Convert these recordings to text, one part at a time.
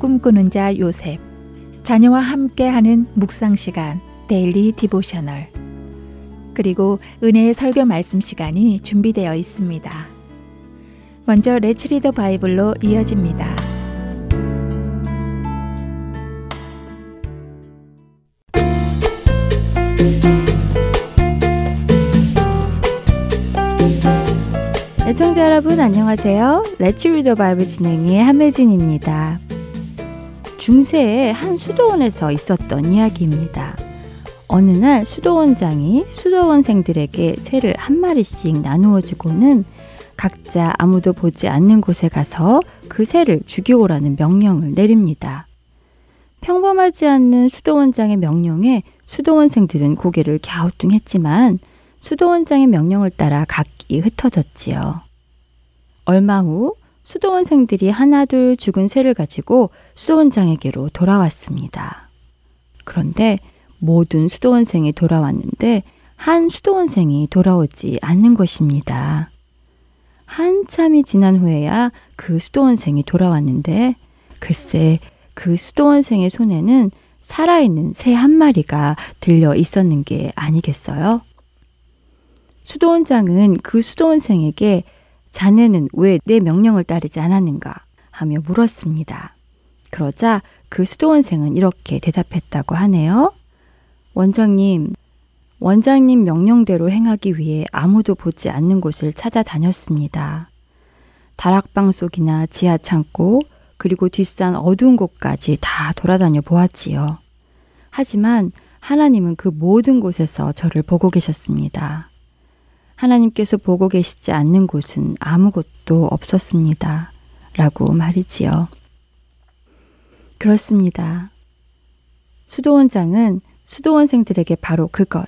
꿈꾸는 자 요셉 자녀와 함께하는 묵상 시간 Daily Devotional 그리고 은혜의 설교 말씀 시간이 준비되어 있습니다. 먼저 Let's Read the Bible로 이어집니다. 애청자 여러분 안녕하세요. 레츠 리더 바이블 진행의 함혜진입니다. 중세의 한 수도원에서 있었던 이야기입니다. 어느 날 수도원장이 수도원생들에게 새를 한 마리씩 나누어 주고는 각자 아무도 보지 않는 곳에 가서 그 새를 죽여오라는 명령을 내립니다. 평범하지 않는 수도원장의 명령에 수도원생들은 고개를 갸우뚱했지만 수도원장의 명령을 따라 각기 흩어졌지요. 얼마 후 수도원생들이 하나둘 죽은 새를 가지고 수도원장에게로 돌아왔습니다. 그런데 모든 수도원생이 돌아왔는데 한 수도원생이 돌아오지 않는 것입니다. 한참이 지난 후에야 그 수도원생이 돌아왔는데 글쎄 그 수도원생의 손에는 살아있는 새 한 마리가 들려 있었는 게 아니겠어요? 수도원장은 그 수도원생에게 자네는 왜 내 명령을 따르지 않았는가 하며 물었습니다. 그러자 그 수도원생은 이렇게 대답했다고 하네요. 원장님, 원장님 명령대로 행하기 위해 아무도 보지 않는 곳을 찾아다녔습니다. 다락방 속이나 지하 창고, 그리고 뒷산 어두운 곳까지 다 돌아다녀 보았지요. 하지만 하나님은 그 모든 곳에서 저를 보고 계셨습니다. 하나님께서 보고 계시지 않는 곳은 아무것도 없었습니다. 라고 말이지요. 그렇습니다. 수도원장은 수도원생들에게 바로 그것,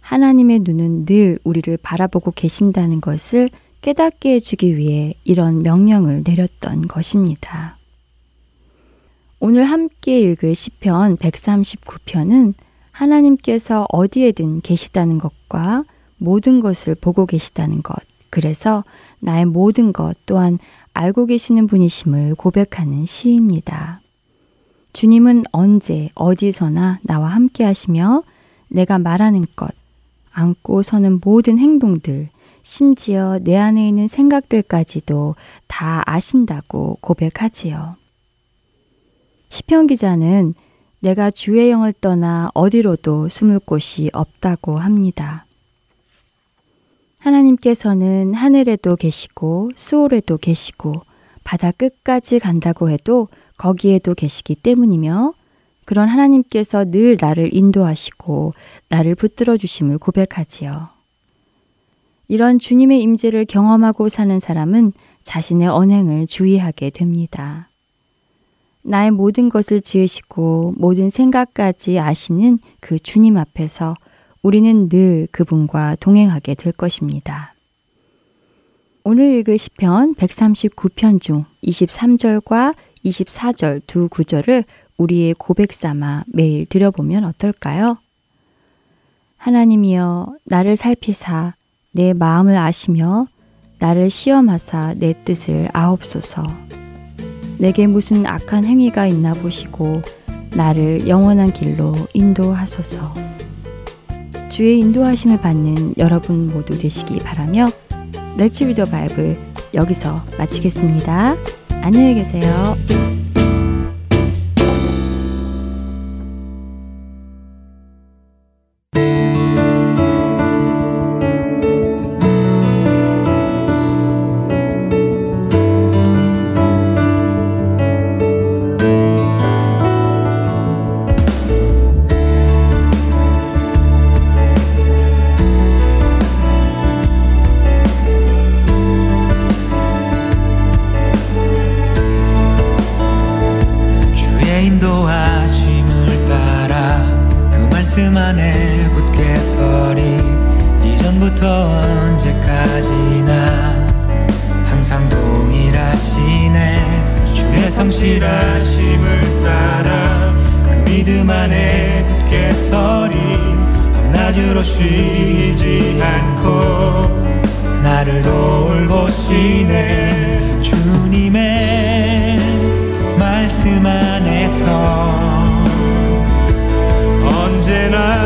하나님의 눈은 늘 우리를 바라보고 계신다는 것을 깨닫게 해주기 위해 이런 명령을 내렸던 것입니다. 오늘 함께 읽을 시편 139편은 하나님께서 어디에든 계시다는 것과 모든 것을 보고 계시다는 것, 그래서 나의 모든 것 또한 알고 계시는 분이심을 고백하는 시입니다. 주님은 언제 어디서나 나와 함께 하시며 내가 말하는 것, 안고 서는 모든 행동들, 심지어 내 안에 있는 생각들까지도 다 아신다고 고백하지요. 시편 기자는 내가 주의 영을 떠나 어디로도 숨을 곳이 없다고 합니다. 하나님께서는 하늘에도 계시고 수월에도 계시고 바다 끝까지 간다고 해도 거기에도 계시기 때문이며 그런 하나님께서 늘 나를 인도하시고 나를 붙들어 주심을 고백하지요. 이런 주님의 임재를 경험하고 사는 사람은 자신의 언행을 주의하게 됩니다. 나의 모든 것을 지으시고 모든 생각까지 아시는 그 주님 앞에서 우리는 늘 그분과 동행하게 될 것입니다. 오늘 읽을 시편 139편 중 23절과 24절 두 구절을 우리의 고백 삼아 매일 들여보면 어떨까요? 하나님이여 나를 살피사 내 마음을 아시며 나를 시험하사 내 뜻을 아옵소서. 내게 무슨 악한 행위가 있나 보시고 나를 영원한 길로 인도하소서. 주의 인도하심을 받는 여러분 모두 되시기 바라며 렛츠 리더 바이블 여기서 마치겠습니다. 안녕히 계세요. 함께 서리 밤낮으로 쉬지 않고 나를 돌보시네. 주님의 말씀 안에서 언제나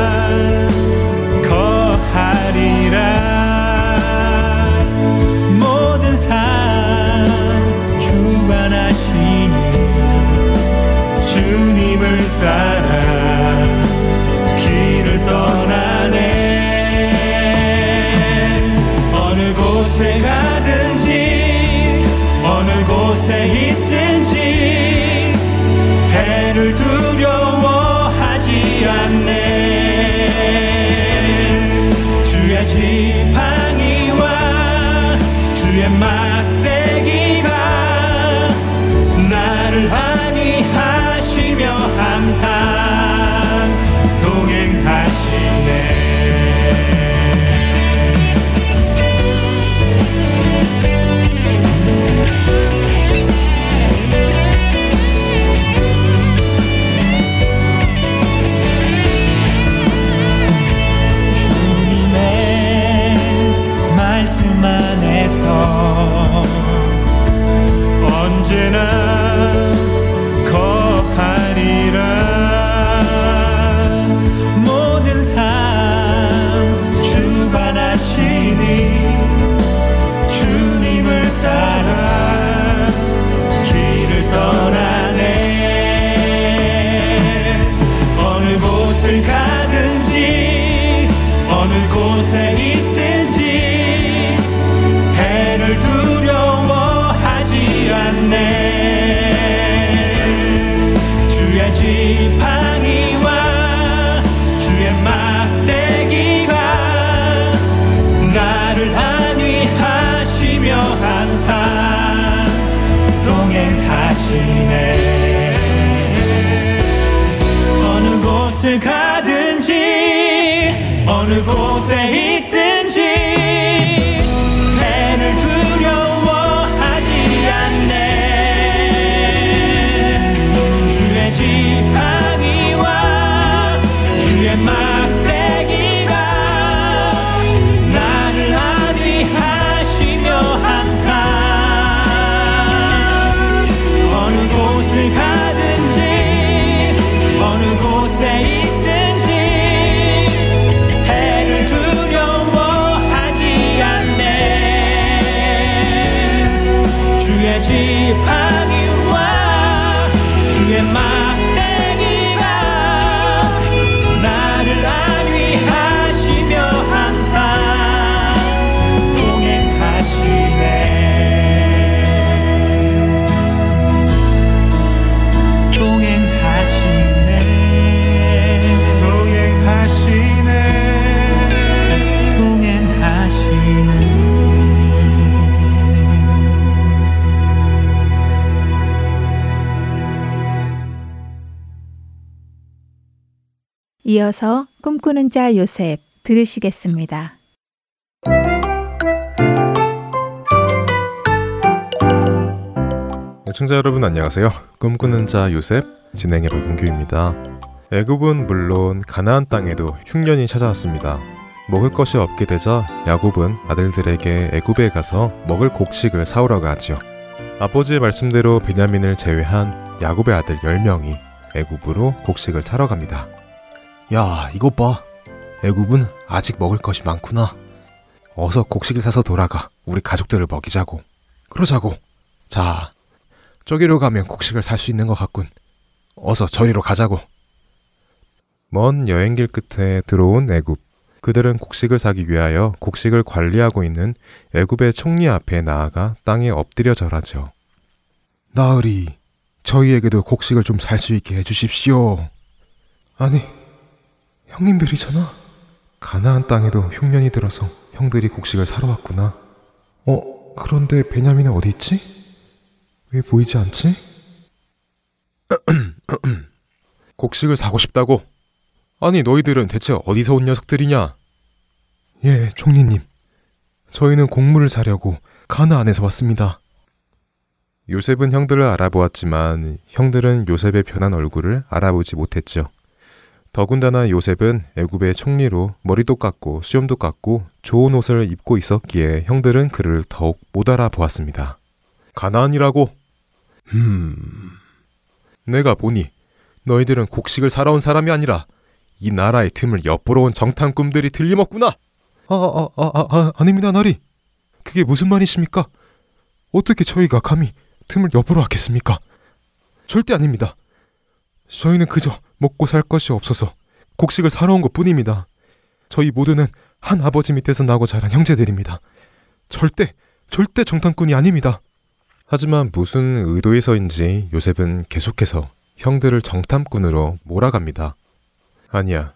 이어서 꿈꾸는 자 요셉 들으시겠습니다. 애청자 여러분 안녕하세요. 꿈꾸는 자 요셉 진행의 박은규입니다. 애굽은 물론 가나안 땅에도 흉년이 찾아왔습니다. 먹을 것이 없게 되자 야곱은 아들들에게 애굽에 가서 먹을 곡식을 사오라고 하지요. 아버지의 말씀대로 베냐민을 제외한 야곱의 아들 10명이 애굽으로 곡식을 사러 갑니다. 야, 이것 봐. 애굽은 아직 먹을 것이 많구나. 어서 곡식을 사서 돌아가. 우리 가족들을 먹이자고. 그러자고. 자, 저기로 가면 곡식을 살 수 있는 것 같군. 어서 저리로 가자고. 먼 여행길 끝에 들어온 애굽. 그들은 곡식을 사기 위하여 곡식을 관리하고 있는 애굽의 총리 앞에 나아가 땅에 엎드려 절하죠. 나으리, 저희에게도 곡식을 좀 살 수 있게 해주십시오. 아니, 형님들이잖아. 가나안 땅에도 흉년이 들어서 형들이 곡식을 사러 왔구나. 어, 그런데 베냐민은 어디 있지? 왜 보이지 않지? 곡식을 사고 싶다고? 아니, 너희들은 대체 어디서 온 녀석들이냐? 예, 총리님. 저희는 곡물을 사려고 가나안에서 왔습니다. 요셉은 형들을 알아보았지만 형들은 요셉의 변한 얼굴을 알아보지 못했죠. 더군다나 요셉은 애굽의 총리로 머리도 깎고 수염도 깎고 좋은 옷을 입고 있었기에 형들은 그를 더욱 못 알아보았습니다. 가나안이라고? 음... 내가 보니 너희들은 곡식을 살아온 사람이 아니라 이 나라의 틈을 엿보러 온 정탐 꿈들이 틀림없구나. 아, 아, 아, 아, 아 아닙니다, 나리. 그게 무슨 말이십니까? 어떻게 저희가 감히 틈을 엿보러 왔겠습니까? 절대 아닙니다. 저희는 그저 먹고 살 것이 없어서 곡식을 사러 온 것 뿐입니다. 저희 모두는 한 아버지 밑에서 나고 자란 형제들입니다. 절대, 절대 정탐꾼이 아닙니다. 하지만 무슨 의도에서인지 요셉은 계속해서 형들을 정탐꾼으로 몰아갑니다. 아니야.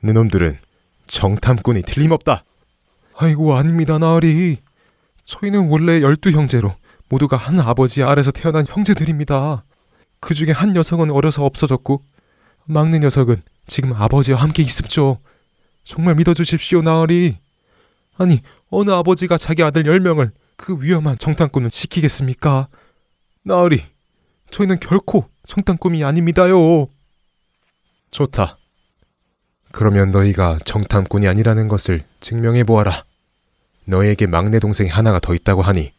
너놈들은 정탐꾼이 틀림없다. 아이고, 아닙니다, 나으리. 저희는 원래 열두 형제로 모두가 한 아버지 아래서 태어난 형제들입니다. 그 중에 한 녀석은 어려서 없어졌고 막내 녀석은 지금 아버지와 함께 있습죠. 정말 믿어주십시오, 나으리. 아니, 어느 아버지가 자기 아들 열명을 그 위험한 정탐꾼을 시키겠습니까? 나으리, 저희는 결코 정탐꾼이 아닙니다요. 좋다. 그러면 너희가 정탐꾼이 아니라는 것을 증명해 보아라. 너희에게 막내 동생이 하나가 더 있다고 하니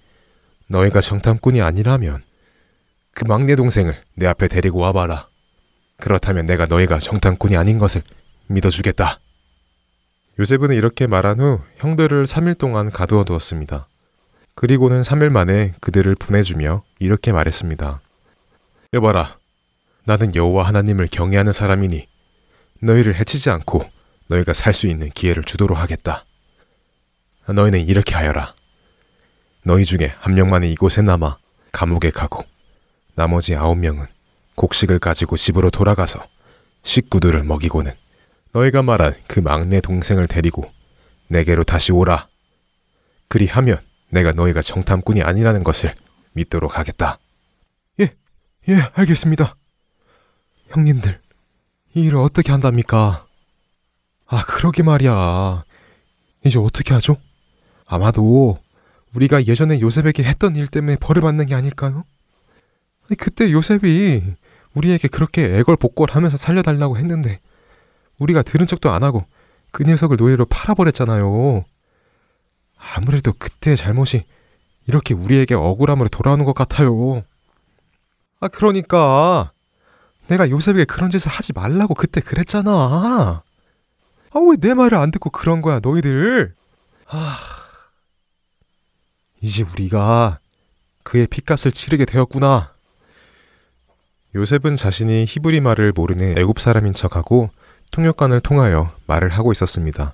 너희가 정탐꾼이 아니라면 그 막내 동생을 내 앞에 데리고 와봐라. 그렇다면 내가 너희가 정탐꾼이 아닌 것을 믿어주겠다. 요셉은 이렇게 말한 후 형들을 3일 동안 가두어 두었습니다. 그리고는 3일 만에 그들을 보내주며 이렇게 말했습니다. 여봐라. 나는 여호와 하나님을 경외하는 사람이니 너희를 해치지 않고 너희가 살 수 있는 기회를 주도록 하겠다. 너희는 이렇게 하여라. 너희 중에 한 명만이 이곳에 남아 감옥에 가고 나머지 아홉 명은 곡식을 가지고 집으로 돌아가서 식구들을 먹이고는 너희가 말한 그 막내 동생을 데리고 내게로 다시 오라. 그리하면 내가 너희가 정탐꾼이 아니라는 것을 믿도록 하겠다. 예, 예, 알겠습니다. 형님들, 이 일을 어떻게 한답니까? 아, 그러게 말이야. 이제 어떻게 하죠? 아마도 우리가 예전에 요셉에게 했던 일 때문에 벌을 받는 게 아닐까요? 그때 요셉이 우리에게 그렇게 애걸복걸하면서 살려달라고 했는데 우리가 들은 척도 안 하고 그 녀석을 노예로 팔아버렸잖아요. 아무래도 그때의 잘못이 이렇게 우리에게 억울함으로 돌아오는 것 같아요. 아, 그러니까 내가 요셉에게 그런 짓을 하지 말라고 그때 그랬잖아. 아, 왜 내 말을 안 듣고 그런 거야, 너희들? 아, 이제 우리가 그의 핏값을 치르게 되었구나. 요셉은 자신이 히브리 말을 모르는 애굽 사람인 척하고 통역관을 통하여 말을 하고 있었습니다.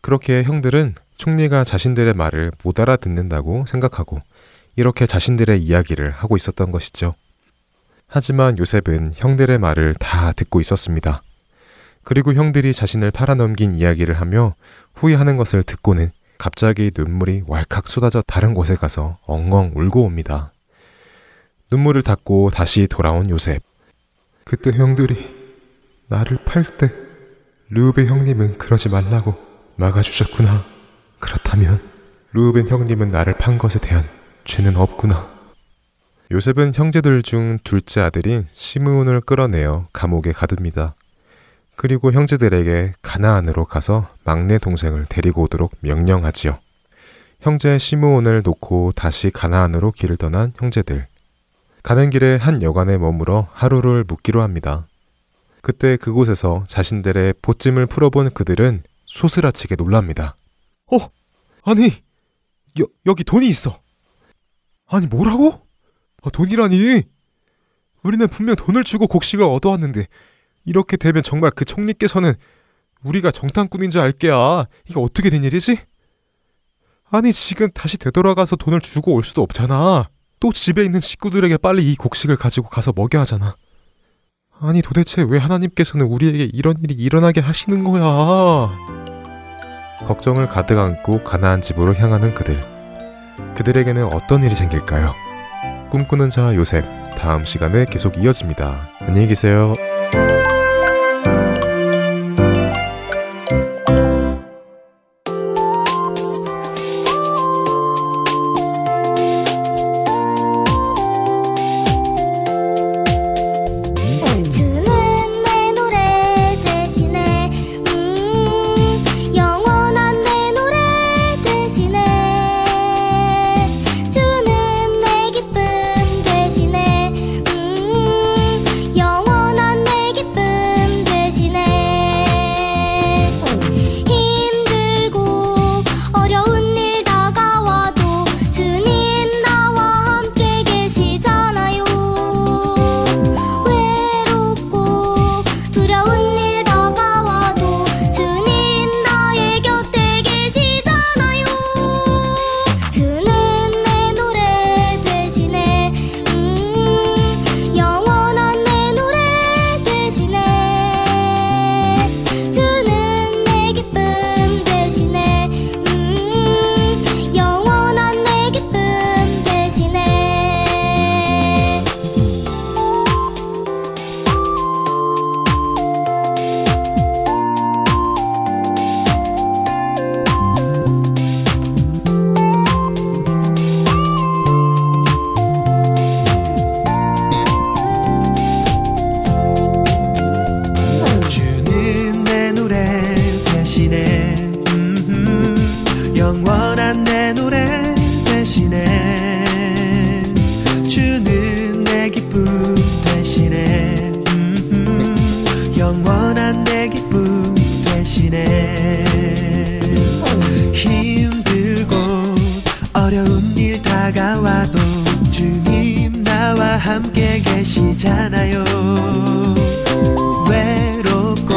그렇게 형들은 총리가 자신들의 말을 못 알아듣는다고 생각하고 이렇게 자신들의 이야기를 하고 있었던 것이죠. 하지만 요셉은 형들의 말을 다 듣고 있었습니다. 그리고 형들이 자신을 팔아넘긴 이야기를 하며 후회하는 것을 듣고는 갑자기 눈물이 왈칵 쏟아져 다른 곳에 가서 엉엉 울고 옵니다. 눈물을 닦고 다시 돌아온 요셉. 그때 형들이 나를 팔때 루벤 형님은 그러지 말라고 막아주셨구나. 그렇다면 루벤 형님은 나를 판 것에 대한 죄는 없구나. 요셉은 형제들 중 둘째 아들인 시므온을 끌어내어 감옥에 가둡니다. 그리고 형제들에게 가나안으로 가서 막내 동생을 데리고 오도록 명령하지요. 형제 시므온을 놓고 다시 가나안으로 길을 떠난 형제들. 가는 길에 한 여관에 머물어 하루를 묵기로 합니다. 그때 그곳에서 자신들의 보찜을 풀어본 그들은 소스라치게 놀랍니다. 어? 아니, 여, 여기 돈이 있어. 아니, 뭐라고? 아, 돈이라니? 우리는 분명 돈을 주고 곡식을 얻어왔는데, 이렇게 되면 정말 그 총리께서는 우리가 정탐꾼인 줄 알게야. 이게 어떻게 된 일이지? 아니, 지금 다시 되돌아가서 돈을 주고 올 수도 없잖아. 또 집에 있는 식구들에게 빨리 이 곡식을 가지고 가서 먹여야 하잖아. 아니 도대체 왜 하나님께서는 우리에게 이런 일이 일어나게 하시는 거야? 걱정을 가득 안고 가나안 집으로 향하는 그들. 그들에게는 어떤 일이 생길까요? 꿈꾸는 자 요셉 다음 시간에 계속 이어집니다. 안녕히 계세요. 대신에 주는 내 기쁨 대신에 음, 영원한 내 기쁨 대신에. 힘들고 어려운 일 다가와도 주님 나와 함께 계시잖아요. 외롭고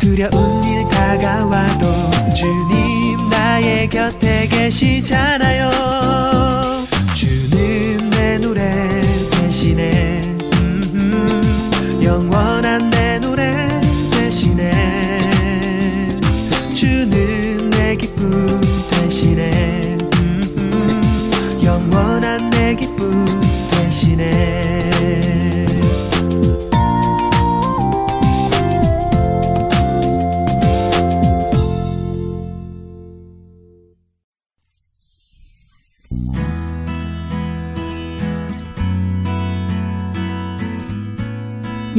두려운 일 다가와도 주님 나의 곁에 계시잖아요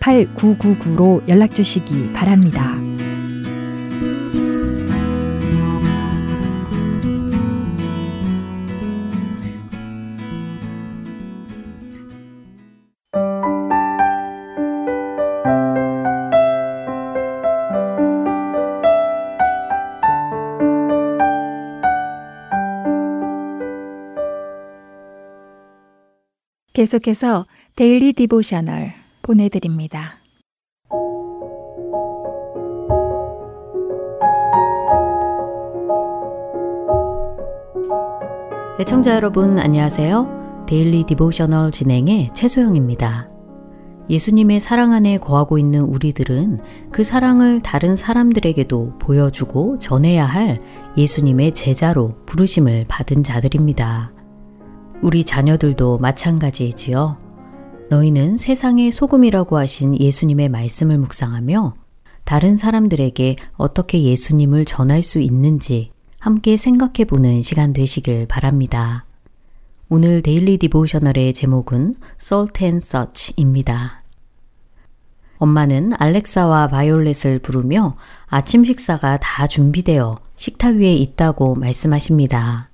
8999로 연락 주시기 바랍니다. 계속해서 Daily Devotional 보내드립니다. 애청자 여러분 안녕하세요. Daily Devotional 진행의 최소영입니다. 예수님의 사랑 안에 거하고 있는 우리들은 그 사랑을 다른 사람들에게도 보여주고 전해야 할 예수님의 제자로 부르심을 받은 자들입니다. 우리 자녀들도 마찬가지이지요. 너희는 세상의 소금이라고 하신 예수님의 말씀을 묵상하며 다른 사람들에게 어떻게 예수님을 전할 수 있는지 함께 생각해 보는 시간 되시길 바랍니다. 오늘 Daily Devotional의 제목은 Salt and Such입니다. 엄마는 알렉사와 바이올렛을 부르며 아침 식사가 다 준비되어 식탁 위에 있다고 말씀하십니다.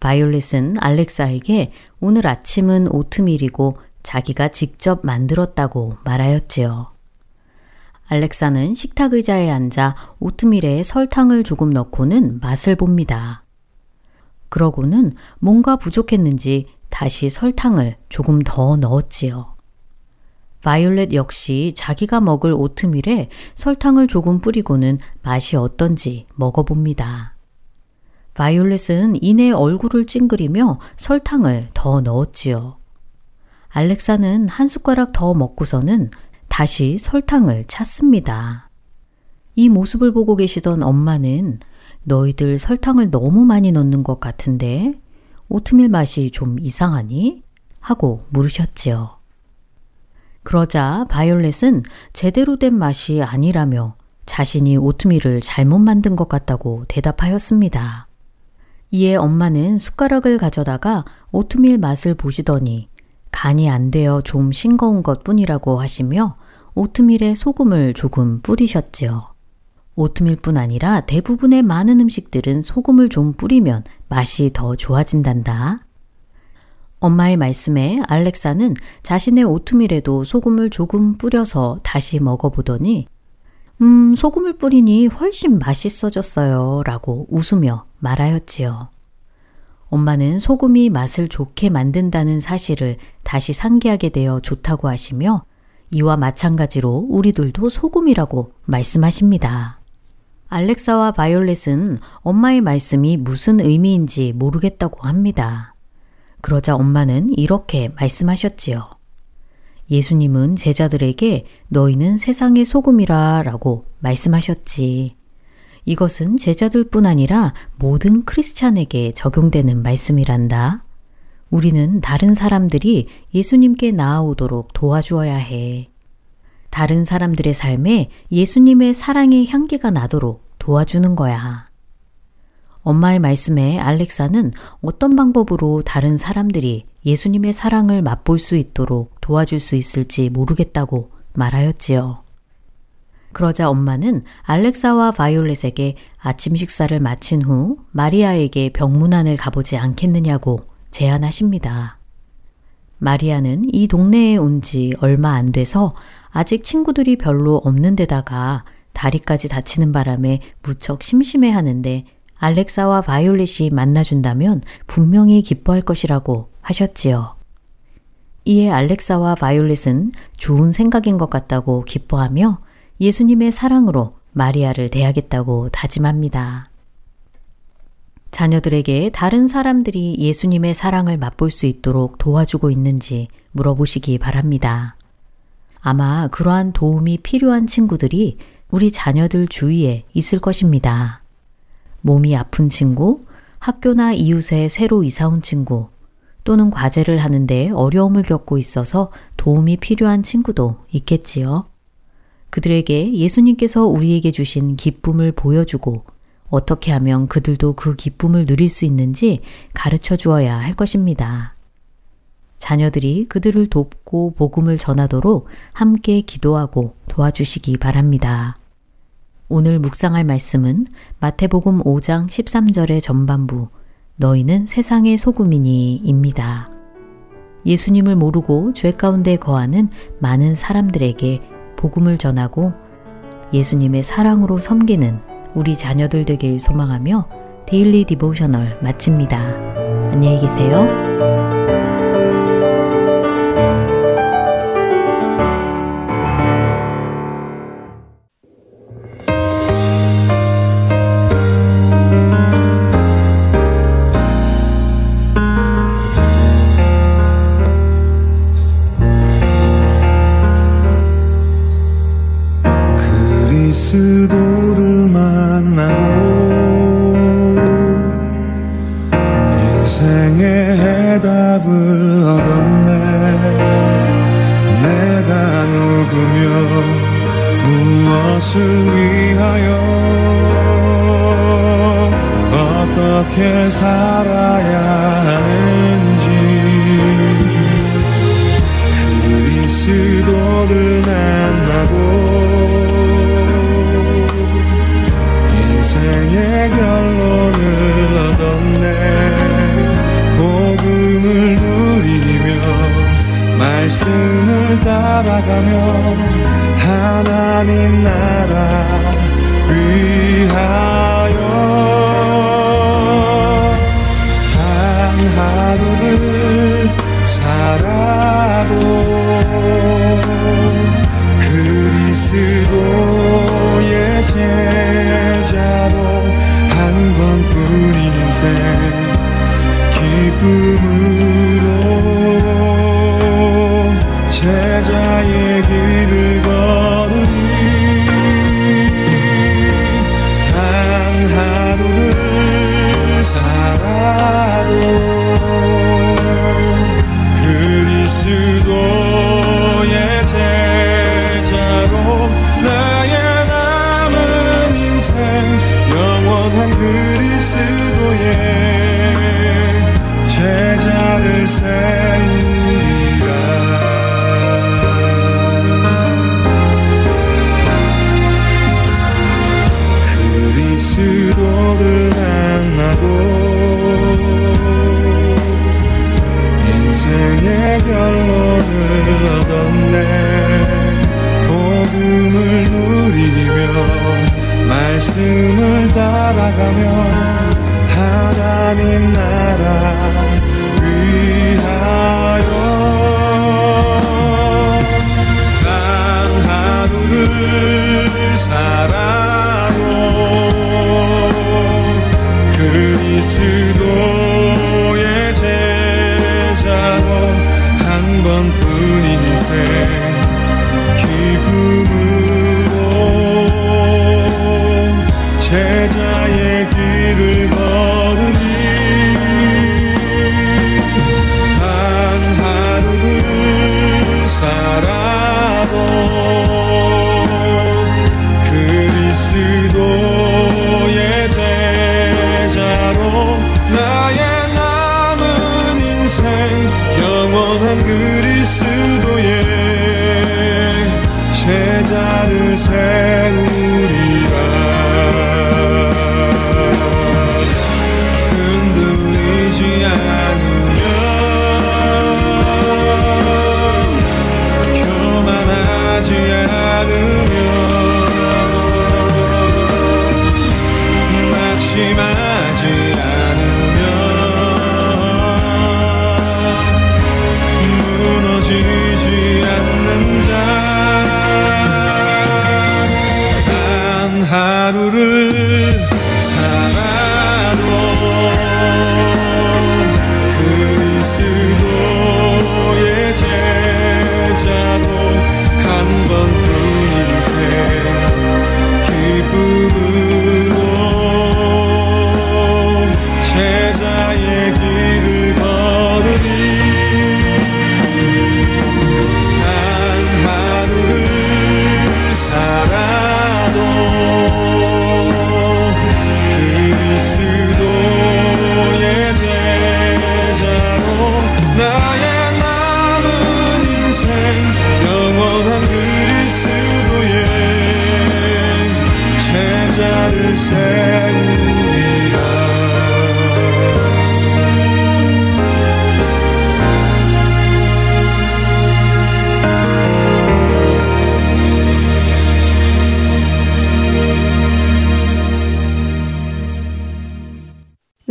바이올렛은 알렉사에게 오늘 아침은 오트밀이고 자기가 직접 만들었다고 말하였지요. 알렉사는 식탁 의자에 앉아 오트밀에 설탕을 조금 넣고는 맛을 봅니다. 그러고는 뭔가 부족했는지 다시 설탕을 조금 더 넣었지요. 바이올렛 역시 자기가 먹을 오트밀에 설탕을 조금 뿌리고는 맛이 어떤지 먹어봅니다. 바이올렛은 이내 얼굴을 찡그리며 설탕을 더 넣었지요. 알렉사는 한 숟가락 더 먹고서는 다시 설탕을 찾습니다. 이 모습을 보고 계시던 엄마는 너희들 설탕을 너무 많이 넣는 것 같은데 오트밀 맛이 좀 이상하니? 하고 물으셨지요. 그러자 바이올렛은 제대로 된 맛이 아니라며 자신이 오트밀을 잘못 만든 것 같다고 대답하였습니다. 이에 엄마는 숟가락을 가져다가 오트밀 맛을 보시더니 간이 안 되어 좀 싱거운 것 뿐이라고 하시며 오트밀에 소금을 조금 뿌리셨지요. 오트밀뿐 아니라 대부분의 많은 음식들은 소금을 좀 뿌리면 맛이 더 좋아진단다. 엄마의 말씀에 알렉사는 자신의 오트밀에도 소금을 조금 뿌려서 다시 먹어보더니, 음, 소금을 뿌리니 훨씬 맛있어졌어요. 라고 웃으며 말하였지요. 엄마는 소금이 맛을 좋게 만든다는 사실을 다시 상기하게 되어 좋다고 하시며 이와 마찬가지로 우리들도 소금이라고 말씀하십니다. 알렉사와 바이올렛은 엄마의 말씀이 무슨 의미인지 모르겠다고 합니다. 그러자 엄마는 이렇게 말씀하셨지요. 예수님은 제자들에게 너희는 세상의 소금이라 라고 말씀하셨지. 이것은 제자들뿐 아니라 모든 크리스찬에게 적용되는 말씀이란다. 우리는 다른 사람들이 예수님께 나아오도록 도와주어야 해. 다른 사람들의 삶에 예수님의 사랑의 향기가 나도록 도와주는 거야. 엄마의 말씀에 알렉사는 어떤 방법으로 다른 사람들이 예수님의 사랑을 맛볼 수 있도록 도와줄 수 있을지 모르겠다고 말하였지요. 그러자 엄마는 알렉사와 바이올렛에게 아침 식사를 마친 후 마리아에게 병문안을 가보지 않겠느냐고 제안하십니다. 마리아는 이 동네에 온 지 얼마 안 돼서 아직 친구들이 별로 없는 데다가 다리까지 다치는 바람에 무척 심심해 하는데 알렉사와 바이올렛이 만나준다면 분명히 기뻐할 것이라고 하셨지요. 이에 알렉사와 바이올렛은 좋은 생각인 것 같다고 기뻐하며 예수님의 사랑으로 마리아를 대하겠다고 다짐합니다. 자녀들에게 다른 사람들이 예수님의 사랑을 맛볼 수 있도록 도와주고 있는지 물어보시기 바랍니다. 아마 그러한 도움이 필요한 친구들이 우리 자녀들 주위에 있을 것입니다. 몸이 아픈 친구, 학교나 이웃에 새로 이사 온 친구, 또는 과제를 하는데 어려움을 겪고 있어서 도움이 필요한 친구도 있겠지요. 그들에게 예수님께서 우리에게 주신 기쁨을 보여주고 어떻게 하면 그들도 그 기쁨을 누릴 수 있는지 가르쳐 주어야 할 것입니다. 자녀들이 그들을 돕고 복음을 전하도록 함께 기도하고 도와주시기 바랍니다. 오늘 묵상할 말씀은 마태복음 5장 13절의 전반부 너희는 세상의 소금이니입니다. 예수님을 모르고 죄 가운데 거하는 많은 사람들에게 복음을 전하고 예수님의 사랑으로 섬기는 우리 자녀들 되길 소망하며 Daily Devotional 마칩니다. 안녕히 계세요. 인생 기쁨으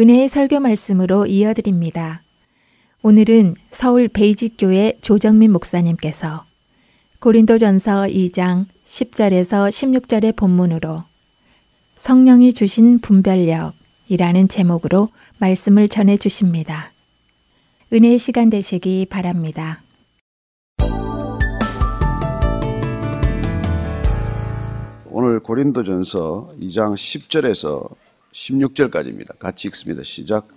은혜의 설교 말씀으로 이어드립니다. 오늘은 서울 베이직교회 조정민 목사님께서 고린도전서 2장 10절에서 16절의 본문으로 성령이 주신 분별력이라는 제목으로 말씀을 전해 주십니다. 은혜의 시간 되시기 바랍니다. 오늘 고린도전서 2장 10절에서 16절까지입니다. 같이 읽습니다. 시작.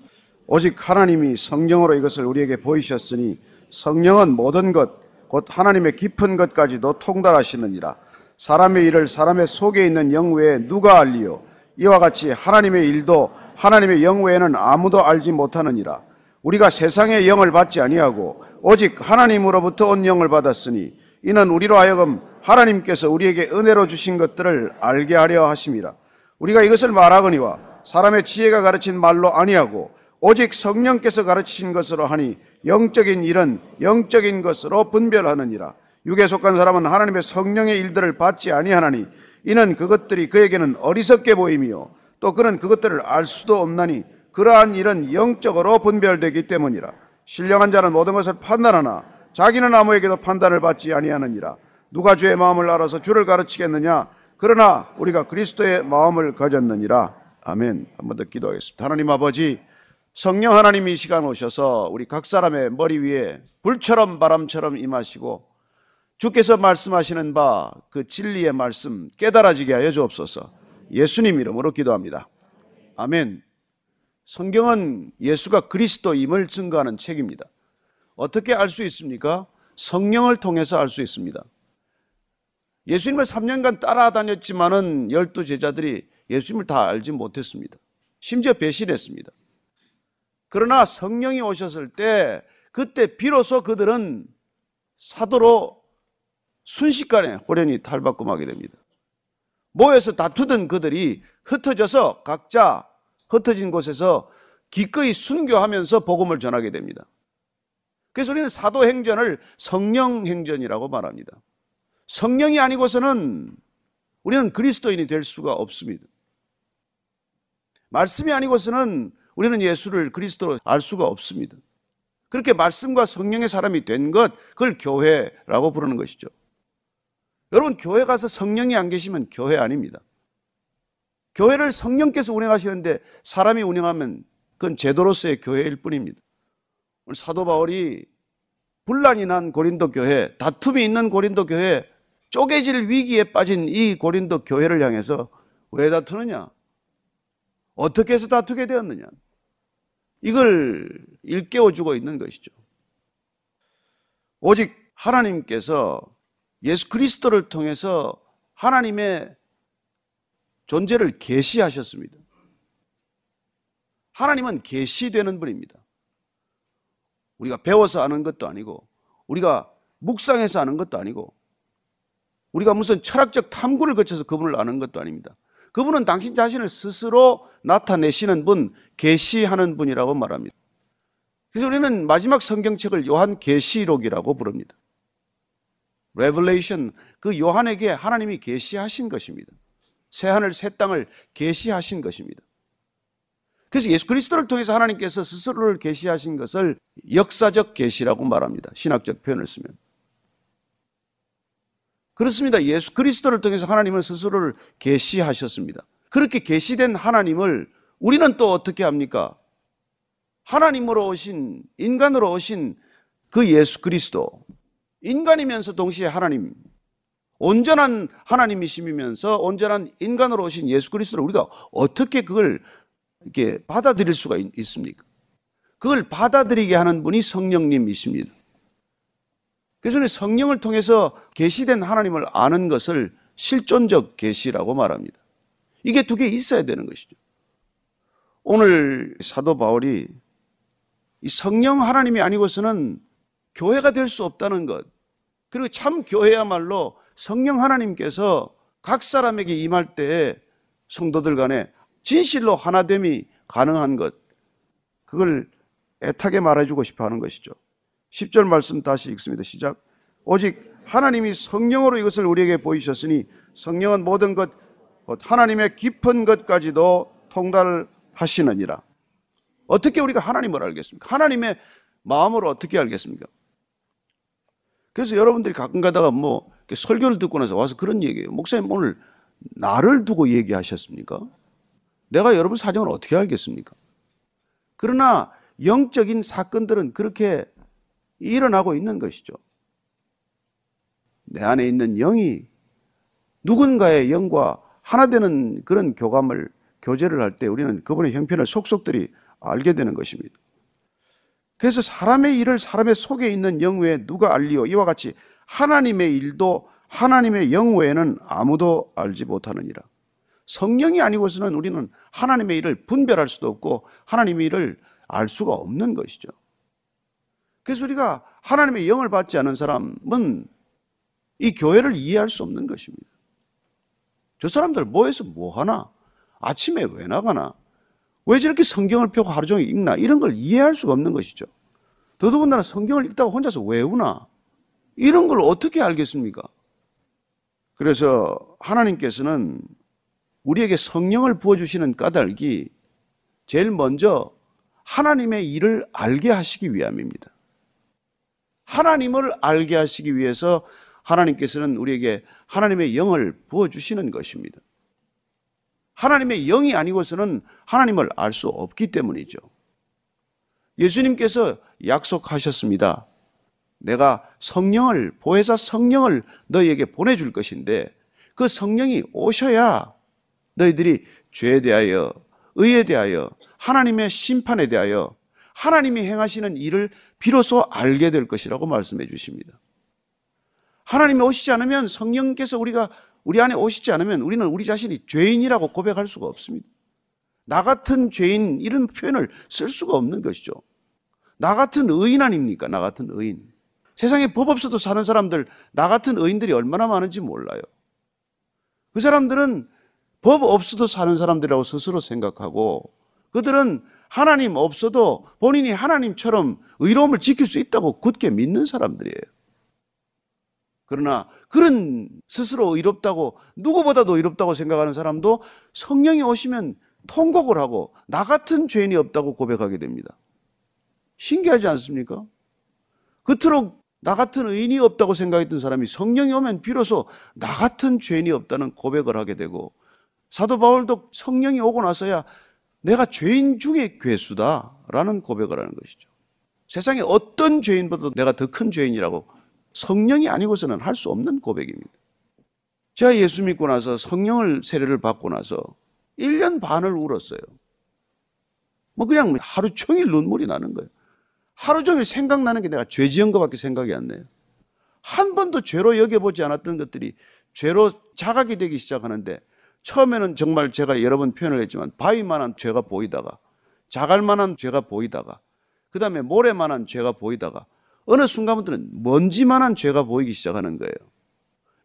오직 하나님이 성령으로 이것을 우리에게 보이셨으니 성령은 모든 것, 곧 하나님의 깊은 것까지도 통달하시느니라. 사람의 일을 사람의 속에 있는 영 외에 누가 알리요? 이와 같이 하나님의 일도 하나님의 영 외에는 아무도 알지 못하느니라. 우리가 세상의 영을 받지 아니하고 오직 하나님으로부터 온 영을 받았으니 이는 우리로 하여금 하나님께서 우리에게 은혜로 주신 것들을 알게 하려 하심이라. 우리가 이것을 말하거니와 사람의 지혜가 가르친 말로 아니하고 오직 성령께서 가르치신 것으로 하니 영적인 일은 영적인 것으로 분별하느니라. 육에 속한 사람은 하나님의 성령의 일들을 받지 아니하나니 이는 그것들이 그에게는 어리석게 보임이요 또 그는 그것들을 알 수도 없나니 그러한 일은 영적으로 분별되기 때문이라. 신령한 자는 모든 것을 판단하나 자기는 아무에게도 판단을 받지 아니하느니라. 누가 주의 마음을 알아서 주를 가르치겠느냐? 그러나 우리가 그리스도의 마음을 가졌느니라. 아멘. 한 번 더 기도하겠습니다. 하나님 아버지, 성령 하나님이 이 시간 오셔서 우리 각 사람의 머리 위에 불처럼 바람처럼 임하시고 주께서 말씀하시는 바 그 진리의 말씀 깨달아지게 하여 주옵소서. 예수님 이름으로 기도합니다. 아멘. 성경은 예수가 그리스도임을 증거하는 책입니다. 어떻게 알 수 있습니까? 성령을 통해서 알 수 있습니다. 예수님을 3년간 따라다녔지만은 열두 제자들이 예수님을 다 알지 못했습니다. 심지어 배신했습니다. 그러나 성령이 오셨을 때 그때 비로소 그들은 사도로 순식간에 호련히 탈바꿈하게 됩니다. 모여서 다투던 그들이 흩어져서 각자 흩어진 곳에서 기꺼이 순교하면서 복음을 전하게 됩니다. 그래서 우리는 사도행전을 성령행전이라고 말합니다. 성령이 아니고서는 우리는 그리스도인이 될 수가 없습니다. 말씀이 아니고서는 우리는 예수를 그리스도로 알 수가 없습니다. 그렇게 말씀과 성령의 사람이 된 것, 그걸 교회라고 부르는 것이죠. 여러분, 교회 가서 성령이 안 계시면 교회 아닙니다. 교회를 성령께서 운영하시는데 사람이 운영하면 그건 제도로서의 교회일 뿐입니다. 사도 바울이 분란이 난 고린도 교회, 다툼이 있는 고린도 교회, 쪼개질 위기에 빠진 이 고린도 교회를 향해서 왜 다투느냐? 어떻게 해서 다투게 되었느냐? 이걸 일깨워주고 있는 것이죠. 오직 하나님께서 예수 그리스도를 통해서 하나님의 존재를 계시하셨습니다. 하나님은 계시되는 분입니다. 우리가 배워서 아는 것도 아니고 우리가 묵상해서 아는 것도 아니고 우리가 무슨 철학적 탐구를 거쳐서 그분을 아는 것도 아닙니다. 그분은 당신 자신을 스스로 나타내시는 분, 계시하는 분이라고 말합니다. 그래서 우리는 마지막 성경책을 요한 계시록이라고 부릅니다. Revelation 그 요한에게 하나님이 계시하신 것입니다. 새 하늘 새 땅을 계시하신 것입니다. 그래서 예수 그리스도를 통해서 하나님께서 스스로를 계시하신 것을 역사적 계시라고 말합니다. 신학적 표현을 쓰면. 그렇습니다. 예수 그리스도를 통해서 하나님은 스스로를 계시하셨습니다. 그렇게 계시된 하나님을 우리는 또 어떻게 합니까? 하나님으로 오신 인간으로 오신 그 예수 그리스도 인간이면서 동시에 하나님 온전한 하나님이심이면서 온전한 인간으로 오신 예수 그리스도를 우리가 어떻게 그걸 이렇게 받아들일 수가 있, 습니까 그걸 받아들이게 하는 분이 성령님이십니다. 그래서 성령을 통해서 계시된 하나님을 아는 것을 실존적 계시라고 말합니다. 이게 두 개 있어야 되는 것이죠. 오늘 사도 바울이 이 성령 하나님이 아니고서는 교회가 될 수 없다는 것. 그리고 참 교회야말로 성령 하나님께서 각 사람에게 임할 때에 성도들 간에 진실로 하나됨이 가능한 것. 그걸 애타게 말해주고 싶어 하는 것이죠. 10절 말씀 다시 읽습니다. 시작. 오직 하나님이 성령으로 이것을 우리에게 보이셨으니 성령은 모든 것, 하나님의 깊은 것까지도 통달하시느니라. 어떻게 우리가 하나님을 알겠습니까? 하나님의 마음을 어떻게 알겠습니까? 그래서 여러분들이 가끔 가다가 뭐 설교를 듣고 나서 와서 그런 얘기예요. 목사님 오늘 나를 두고 얘기하셨습니까? 내가 여러분 사정을 어떻게 알겠습니까? 그러나 영적인 사건들은 그렇게 일어나고 있는 것이죠. 내 안에 있는 영이 누군가의 영과 하나 되는 그런 교감을 교제를 할 때 우리는 그분의 형편을 속속들이 알게 되는 것입니다. 그래서 사람의 일을 사람의 속에 있는 영 외에 누가 알리오 이와 같이 하나님의 일도 하나님의 영 외에는 아무도 알지 못하느니라. 성령이 아니고서는 우리는 하나님의 일을 분별할 수도 없고 하나님의 일을 알 수가 없는 것이죠. 그래서 우리가 하나님의 영을 받지 않은 사람은 이 교회를 이해할 수 없는 것입니다. 저 사람들 뭐해서 뭐 하나? 아침에 왜 나가나? 왜 저렇게 성경을 펴고 하루 종일 읽나? 이런 걸 이해할 수가 없는 것이죠. 더더군다나 성경을 읽다가 혼자서 외우나? 이런 걸 어떻게 알겠습니까? 그래서 하나님께서는 우리에게 성령을 부어주시는 까닭이 제일 먼저 하나님의 일을 알게 하시기 위함입니다. 하나님을 알게 하시기 위해서 하나님께서는 우리에게 하나님의 영을 부어주시는 것입니다. 하나님의 영이 아니고서는 하나님을 알 수 없기 때문이죠. 예수님께서 약속하셨습니다. 내가 성령을, 보혜사 성령을 너희에게 보내줄 것인데 그 성령이 오셔야 너희들이 죄에 대하여, 의에 대하여, 하나님의 심판에 대하여 하나님이 행하시는 일을 비로소 알게 될 것이라고 말씀해 주십니다. 하나님이 오시지 않으면 성령께서 우리가 우리 안에 오시지 않으면 우리는 우리 자신이 죄인이라고 고백할 수가 없습니다. 나 같은 죄인 이런 표현을 쓸 수가 없는 것이죠. 나 같은 의인 아닙니까? 나 같은 의인. 세상에 법 없어도 사는 사람들, 나 같은 의인들이 얼마나 많은지 몰라요. 그 사람들은 법 없어도 사는 사람들이라고 스스로 생각하고 그들은 하나님 없어도 본인이 하나님처럼 의로움을 지킬 수 있다고 굳게 믿는 사람들이에요. 그러나 그런 스스로 의롭다고 누구보다도 의롭다고 생각하는 사람도 성령이 오시면 통곡을 하고 나 같은 죄인이 없다고 고백하게 됩니다. 신기하지 않습니까? 그토록 나 같은 의인이 없다고 생각했던 사람이 성령이 오면 비로소 나 같은 죄인이 없다는 고백을 하게 되고 사도 바울도 성령이 오고 나서야 내가 죄인 중에 괴수다라는 고백을 하는 것이죠. 세상에 어떤 죄인보다도 내가 더 큰 죄인이라고 성령이 아니고서는 할 수 없는 고백입니다. 제가 예수 믿고 나서 성령을 세례를 받고 나서 1년 반을 울었어요. 뭐 그냥 하루 종일 눈물이 나는 거예요. 하루 종일 생각나는 게 내가 죄 지은 것밖에 생각이 안 나요. 한 번도 죄로 여겨보지 않았던 것들이 죄로 자각이 되기 시작하는데 처음에는 정말 제가 여러 번 표현을 했지만 바위만한 죄가 보이다가 자갈만한 죄가 보이다가 그 다음에 모래만한 죄가 보이다가 어느 순간부터는 먼지만한 죄가 보이기 시작하는 거예요.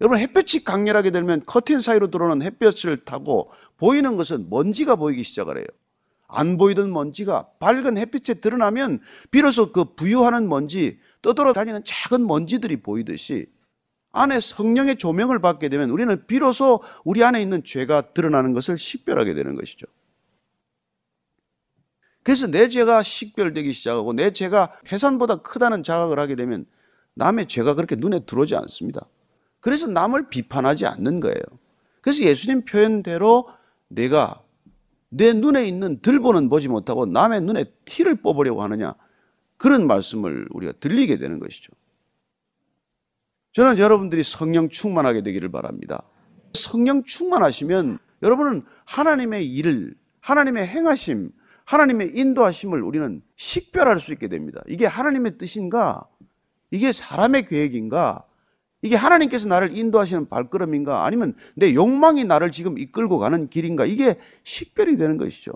여러분 햇볕이 강렬하게 되면 커튼 사이로 들어오는 햇볕을 타고 보이는 것은 먼지가 보이기 시작을 해요. 안 보이던 먼지가 밝은 햇빛에 드러나면 비로소 그 부유하는 먼지, 떠돌아 다니는 작은 먼지들이 보이듯이 안에 성령의 조명을 받게 되면 우리는 비로소 우리 안에 있는 죄가 드러나는 것을 식별하게 되는 것이죠. 그래서 내 죄가 식별되기 시작하고 내 죄가 해산보다 크다는 자각을 하게 되면 남의 죄가 그렇게 눈에 들어오지 않습니다. 그래서 남을 비판하지 않는 거예요. 그래서 예수님 표현대로 내가 내 눈에 있는 들보는 보지 못하고 남의 눈에 티를 뽑으려고 하느냐 그런 말씀을 우리가 들리게 되는 것이죠. 저는 여러분들이 성령 충만하게 되기를 바랍니다. 성령 충만하시면 여러분은 하나님의 일을 하나님의 행하심, 하나님의 인도하심을 우리는 식별할 수 있게 됩니다. 이게 하나님의 뜻인가? 이게 사람의 계획인가? 이게 하나님께서 나를 인도하시는 발걸음인가? 아니면 내 욕망이 나를 지금 이끌고 가는 길인가? 이게 식별이 되는 것이죠.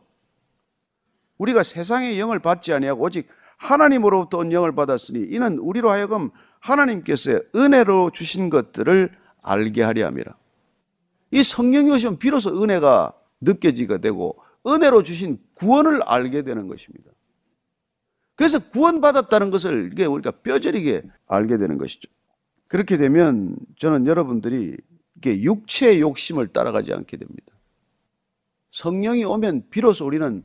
우리가 세상의 영을 받지 아니하고 오직 하나님으로부터 온 영을 받았으니 이는 우리로 하여금 하나님께서 은혜로 주신 것들을 알게 하려 함이라. 이 성령이 오시면 비로소 은혜가 느껴지게 되고 은혜로 주신 구원을 알게 되는 것입니다. 그래서 구원받았다는 것을 이게 우리가 뼈저리게 알게 되는 것이죠. 그렇게 되면 저는 여러분들이 이게 육체의 욕심을 따라가지 않게 됩니다. 성령이 오면 비로소 우리는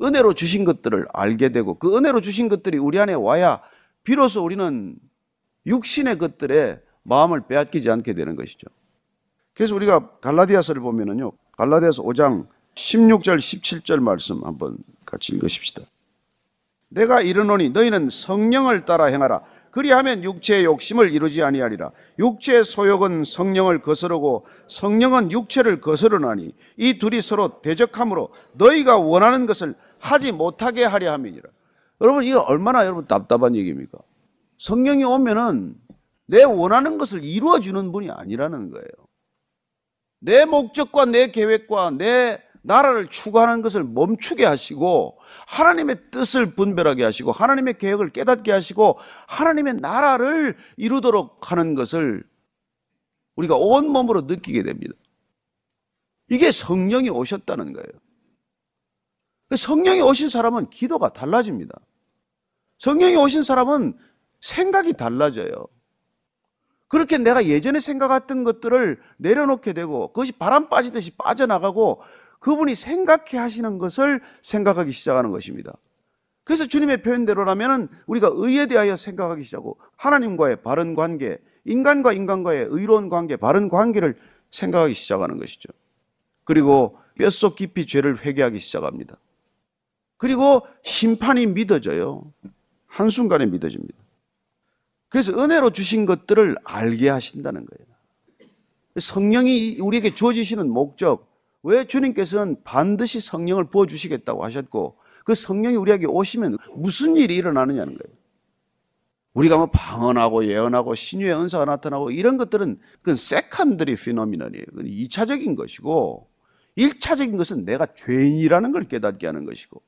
은혜로 주신 것들을 알게 되고 그 은혜로 주신 것들이 우리 안에 와야 비로소 우리는 육신의 것들에 마음을 빼앗기지 않게 되는 것이죠. 그래서 우리가 갈라디아서를 보면은요. 갈라디아서 5장 16절 17절 말씀 한번 같이 읽으십시다. 내가 이르노니 너희는 성령을 따라 행하라. 그리하면 육체의 욕심을 이루지 아니하리라. 육체의 소욕은 성령을 거스르고 성령은 육체를 거스르나니 이 둘이 서로 대적함으로 너희가 원하는 것을 하지 못하게 하려 함이니라. 여러분 이거 얼마나 여러분 답답한 얘기입니까? 성령이 오면은 내 원하는 것을 이루어 주는 분이 아니라는 거예요. 내 목적과 내 계획과 내 나라를 추구하는 것을 멈추게 하시고 하나님의 뜻을 분별하게 하시고 하나님의 계획을 깨닫게 하시고 하나님의 나라를 이루도록 하는 것을 우리가 온몸으로 느끼게 됩니다. 이게 성령이 오셨다는 거예요. 성령이 오신 사람은 기도가 달라집니다. 성령이 오신 사람은 생각이 달라져요. 그렇게 내가 예전에 생각했던 것들을 내려놓게 되고 그것이 바람 빠지듯이 빠져나가고 그분이 생각해 하시는 것을 생각하기 시작하는 것입니다. 그래서 주님의 표현대로라면 우리가 의에 대하여 생각하기 시작하고 하나님과의 바른 관계, 인간과 인간과의 의로운 관계, 바른 관계를 생각하기 시작하는 것이죠. 그리고 뼛속 깊이 죄를 회개하기 시작합니다. 그리고 심판이 믿어져요. 한순간에 믿어집니다. 그래서 은혜로 주신 것들을 알게 하신다는 거예요. 성령이 우리에게 주어지시는 목적, 왜 주님께서는 반드시 성령을 부어주시겠다고 하셨고, 그 성령이 우리에게 오시면 무슨 일이 일어나느냐는 거예요. 우리가 뭐 방언하고 예언하고 신유의 은사가 나타나고 이런 것들은 그건 secondary phenomenon이에요. 그건 2차적인 것이고 1차적인 것은 내가 죄인이라는 걸 깨닫게 하는 것이고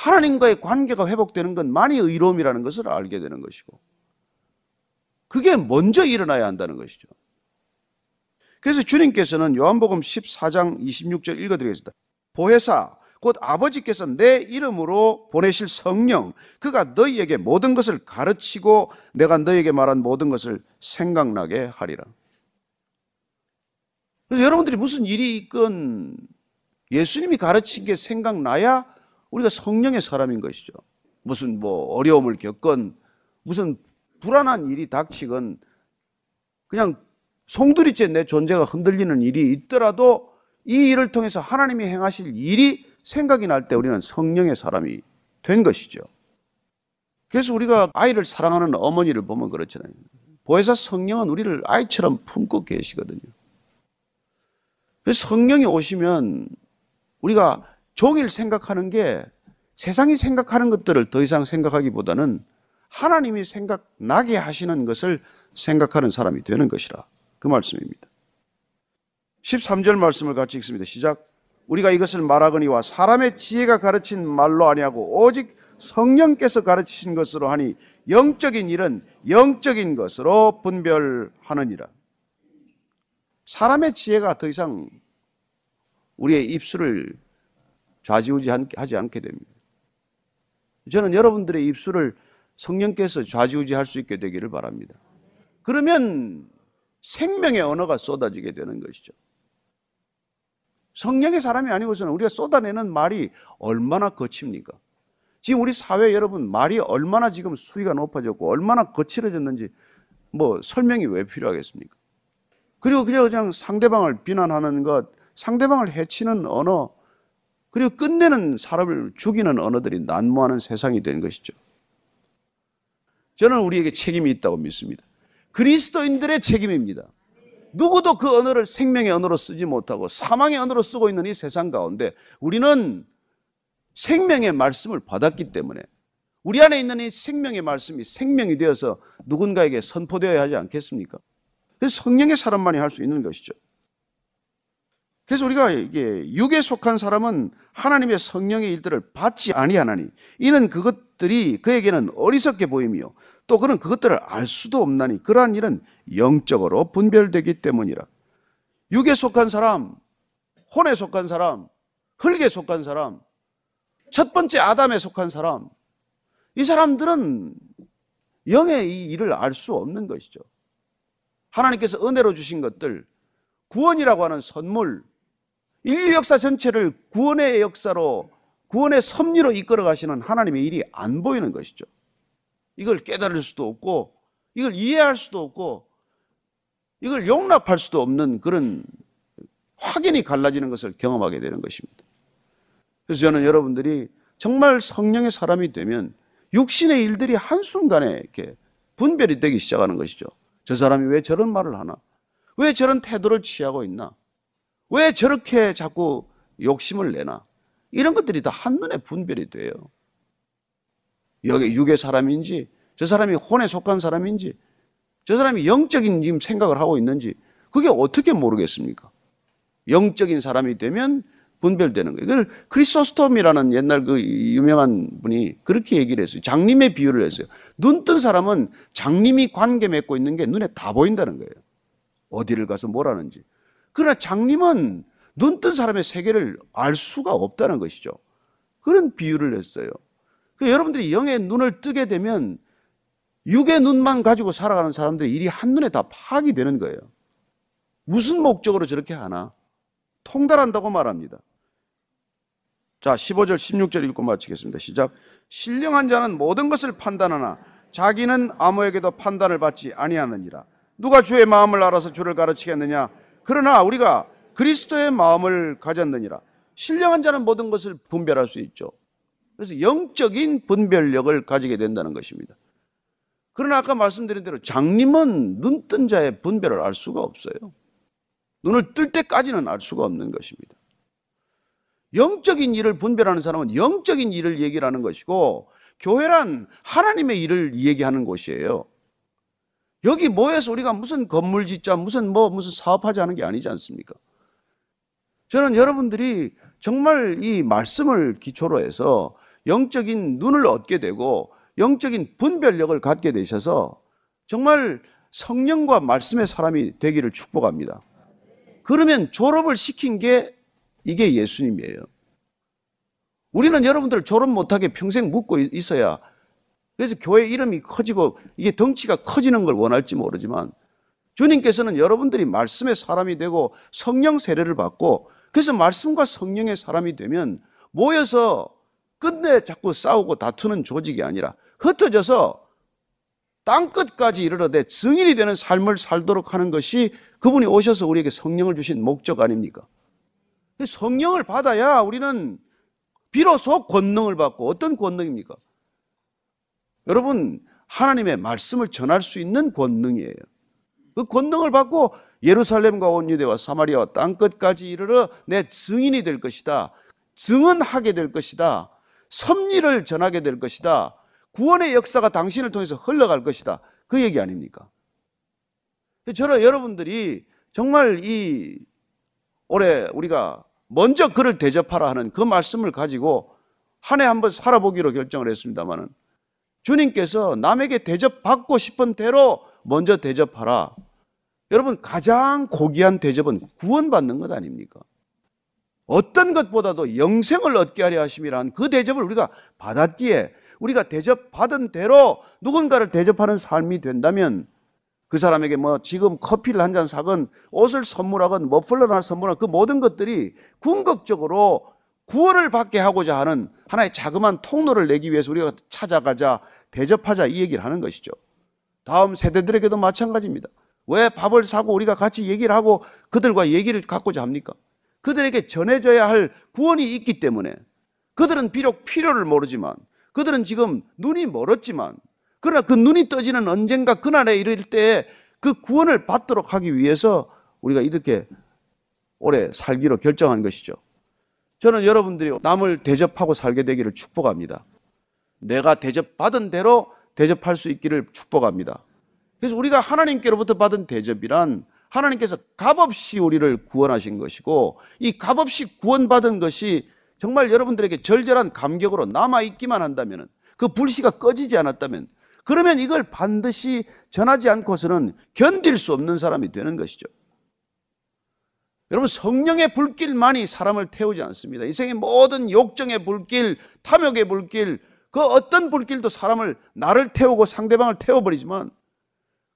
하나님과의 관계가 회복되는 건 만이 의로움이라는 것을 알게 되는 것이고 그게 먼저 일어나야 한다는 것이죠. 그래서 주님께서는 요한복음 14장 26절 읽어드리겠습니다. 보혜사 곧 아버지께서 내 이름으로 보내실 성령 그가 너희에게 모든 것을 가르치고 내가 너희에게 말한 모든 것을 생각나게 하리라. 그래서 여러분들이 무슨 일이 있건 예수님이 가르친 게 생각나야 우리가 성령의 사람인 것이죠. 무슨 뭐 어려움을 겪건 무슨 불안한 일이 닥치건 그냥 송두리째 내 존재가 흔들리는 일이 있더라도 이 일을 통해서 하나님이 행하실 일이 생각이 날 때 우리는 성령의 사람이 된 것이죠. 그래서 우리가 아이를 사랑하는 어머니를 보면 그렇잖아요. 보혜사 성령은 우리를 아이처럼 품고 계시거든요. 그래서 성령이 오시면 우리가 종일 생각하는 게 세상이 생각하는 것들을 더 이상 생각하기보다는 하나님이 생각나게 하시는 것을 생각하는 사람이 되는 것이라 그 말씀입니다. 13절 말씀을 같이 읽습니다. 시작. 우리가 이것을 말하거니와 사람의 지혜가 가르친 말로 아니하고 오직 성령께서 가르치신 것으로 하니 영적인 일은 영적인 것으로 분별하느니라. 사람의 지혜가 더 이상 우리의 입술을 좌지우지하지 않게 됩니다. 저는 여러분들의 입술을 성령께서 좌지우지할 수 있게 되기를 바랍니다. 그러면 생명의 언어가 쏟아지게 되는 것이죠. 성령의 사람이 아니고서는 우리가 쏟아내는 말이 얼마나 거칩니까? 지금 우리 사회 여러분 말이 얼마나 지금 수위가 높아졌고 얼마나 거칠어졌는지 뭐 설명이 왜 필요하겠습니까? 그리고 그냥 상대방을 비난하는 것, 상대방을 해치는 언어, 그리고 끝내는 사람을 죽이는 언어들이 난무하는 세상이 된 것이죠. 저는 우리에게 책임이 있다고 믿습니다. 그리스도인들의 책임입니다. 누구도 그 언어를 생명의 언어로 쓰지 못하고 사망의 언어로 쓰고 있는 이 세상 가운데 우리는 생명의 말씀을 받았기 때문에 우리 안에 있는 이 생명의 말씀이 생명이 되어서 누군가에게 선포되어야 하지 않겠습니까? 그래서 성령의 사람만이 할 수 있는 것이죠. 그래서 우리가 이게 육에 속한 사람은 하나님의 성령의 일들을 받지 아니하나니 이는 그것들이 그에게는 어리석게 보이며 또 그는 그것들을 알 수도 없나니 그러한 일은 영적으로 분별되기 때문이라. 육에 속한 사람, 혼에 속한 사람, 흙에 속한 사람, 첫 번째 아담에 속한 사람, 이 사람들은 영의 이 일을 알 수 없는 것이죠. 하나님께서 은혜로 주신 것들, 구원이라고 하는 선물, 인류 역사 전체를 구원의 역사로, 구원의 섭리로 이끌어 가시는 하나님의 일이 안 보이는 것이죠. 이걸 깨달을 수도 없고, 이걸 이해할 수도 없고, 이걸 용납할 수도 없는 그런 확연히 갈라지는 것을 경험하게 되는 것입니다. 그래서 저는 여러분들이 정말 성령의 사람이 되면 육신의 일들이 한순간에 이렇게 분별이 되기 시작하는 것이죠. 저 사람이 왜 저런 말을 하나? 왜 저런 태도를 취하고 있나? 왜 저렇게 자꾸 욕심을 내나? 이런 것들이 다 한눈에 분별이 돼요. 여기 육의 사람인지, 저 사람이 혼에 속한 사람인지, 저 사람이 영적인 지금 생각을 하고 있는지, 그게 어떻게 모르겠습니까? 영적인 사람이 되면 분별되는 거예요. 그걸 크리소스톰이라는 옛날 그 유명한 분이 그렇게 얘기를 했어요. 장님의 비유를 했어요. 눈 뜬 사람은 장님이 관계 맺고 있는 게 눈에 다 보인다는 거예요. 어디를 가서 뭘 하는지. 그러나 장님은 눈뜬 사람의 세계를 알 수가 없다는 것이죠. 그런 비유를 했어요. 그 여러분들이 영의 눈을 뜨게 되면 육의 눈만 가지고 살아가는 사람들의 일이 한눈에 다 파악이 되는 거예요. 무슨 목적으로 저렇게 하나? 통달한다고 말합니다. 자, 15절, 16절 읽고 마치겠습니다. 시작. 신령한 자는 모든 것을 판단하나 자기는 아무에게도 판단을 받지 아니하느니라. 누가 주의 마음을 알아서 주를 가르치겠느냐? 그러나 우리가 그리스도의 마음을 가졌느니라. 신령한 자는 모든 것을 분별할 수 있죠. 그래서 영적인 분별력을 가지게 된다는 것입니다. 그러나 아까 말씀드린 대로 장님은 눈 뜬 자의 분별을 알 수가 없어요. 눈을 뜰 때까지는 알 수가 없는 것입니다. 영적인 일을 분별하는 사람은 영적인 일을 얘기를 하는 것이고 교회란 하나님의 일을 얘기하는 곳이에요. 여기 모여서 우리가 무슨 건물 짓자, 무슨 뭐, 무슨 사업하자 하는 게 아니지 않습니까? 저는 여러분들이 정말 이 말씀을 기초로 해서 영적인 눈을 얻게 되고 영적인 분별력을 갖게 되셔서 정말 성령과 말씀의 사람이 되기를 축복합니다. 그러면 졸업을 시킨 게 이게 예수님이에요. 우리는 여러분들 졸업 못하게 평생 묻고 있어야 그래서 교회 이름이 커지고 이게 덩치가 커지는 걸 원할지 모르지만 주님께서는 여러분들이 말씀의 사람이 되고 성령 세례를 받고 그래서 말씀과 성령의 사람이 되면 모여서 끝내 자꾸 싸우고 다투는 조직이 아니라 흩어져서 땅 끝까지 이르러되 증인이 되는 삶을 살도록 하는 것이 그분이 오셔서 우리에게 성령을 주신 목적 아닙니까? 성령을 받아야 우리는 비로소 권능을 받고 어떤 권능입니까? 여러분 하나님의 말씀을 전할 수 있는 권능이에요. 그 권능을 받고 예루살렘과 온 유대와 사마리아와 땅 끝까지 이르러 내 증인이 될 것이다. 증언하게 될 것이다. 섭리를 전하게 될 것이다. 구원의 역사가 당신을 통해서 흘러갈 것이다. 그 얘기 아닙니까? 저는 여러분들이 정말 이 올해 우리가 먼저 그를 대접하라 하는 그 말씀을 가지고 한 해 한번 살아보기로 결정을 했습니다만은 주님께서 남에게 대접받고 싶은 대로 먼저 대접하라. 여러분 가장 고귀한 대접은 구원받는 것 아닙니까? 어떤 것보다도 영생을 얻게 하려 하심이란 그 대접을 우리가 받았기에 우리가 대접받은 대로 누군가를 대접하는 삶이 된다면 그 사람에게 뭐 지금 커피를 한 잔 사건 옷을 선물하건 머플러를 하나 선물하건 그 모든 것들이 궁극적으로 구원을 받게 하고자 하는 하나의 자그마한 통로를 내기 위해서 우리가 찾아가자 대접하자 이 얘기를 하는 것이죠. 다음 세대들에게도 마찬가지입니다. 왜 밥을 사고 우리가 같이 얘기를 하고 그들과 얘기를 갖고자 합니까? 그들에게 전해져야 할 구원이 있기 때문에 그들은 비록 필요를 모르지만 그들은 지금 눈이 멀었지만 그러나 그 눈이 떠지는 언젠가 그날에 이를 때그 구원을 받도록 하기 위해서 우리가 이렇게 오래 살기로 결정한 것이죠. 저는 여러분들이 남을 대접하고 살게 되기를 축복합니다. 내가 대접받은 대로 대접할 수 있기를 축복합니다. 그래서 우리가 하나님께로부터 받은 대접이란 하나님께서 값없이 우리를 구원하신 것이고 이 값없이 구원받은 것이 정말 여러분들에게 절절한 감격으로 남아있기만 한다면 그 불씨가 꺼지지 않았다면 그러면 이걸 반드시 전하지 않고서는 견딜 수 없는 사람이 되는 것이죠. 여러분 성령의 불길만이 사람을 태우지 않습니다. 인생의 모든 욕정의 불길, 탐욕의 불길, 그 어떤 불길도 사람을 나를 태우고 상대방을 태워버리지만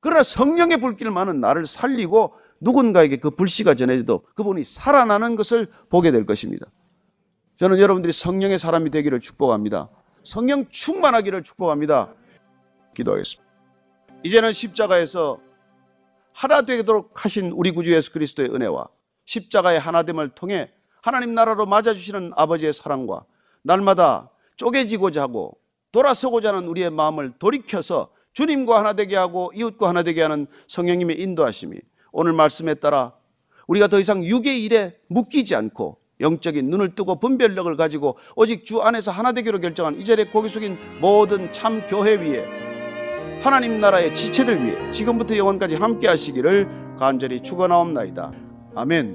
그러나 성령의 불길만은 나를 살리고 누군가에게 그 불씨가 전해져도 그분이 살아나는 것을 보게 될 것입니다. 저는 여러분들이 성령의 사람이 되기를 축복합니다. 성령 충만하기를 축복합니다. 기도하겠습니다. 이제는 십자가에서 하나 되도록 하신 우리 구주 예수 그리스도의 은혜와 십자가의 하나됨을 통해 하나님 나라로 맞아주시는 아버지의 사랑과 날마다 쪼개지고자 하고 돌아서고자 하는 우리의 마음을 돌이켜서 주님과 하나 되게 하고 이웃과 하나 되게 하는 성령님의 인도하심이 오늘 말씀에 따라 우리가 더 이상 육의 일에 묶이지 않고 영적인 눈을 뜨고 분별력을 가지고 오직 주 안에서 하나 되기로 결정한 이 자리에 고개 숙인 모든 참 교회 위에 하나님 나라의 지체들 위해 지금부터 영원까지 함께 하시기를 간절히 축원하옵나이다. 아멘.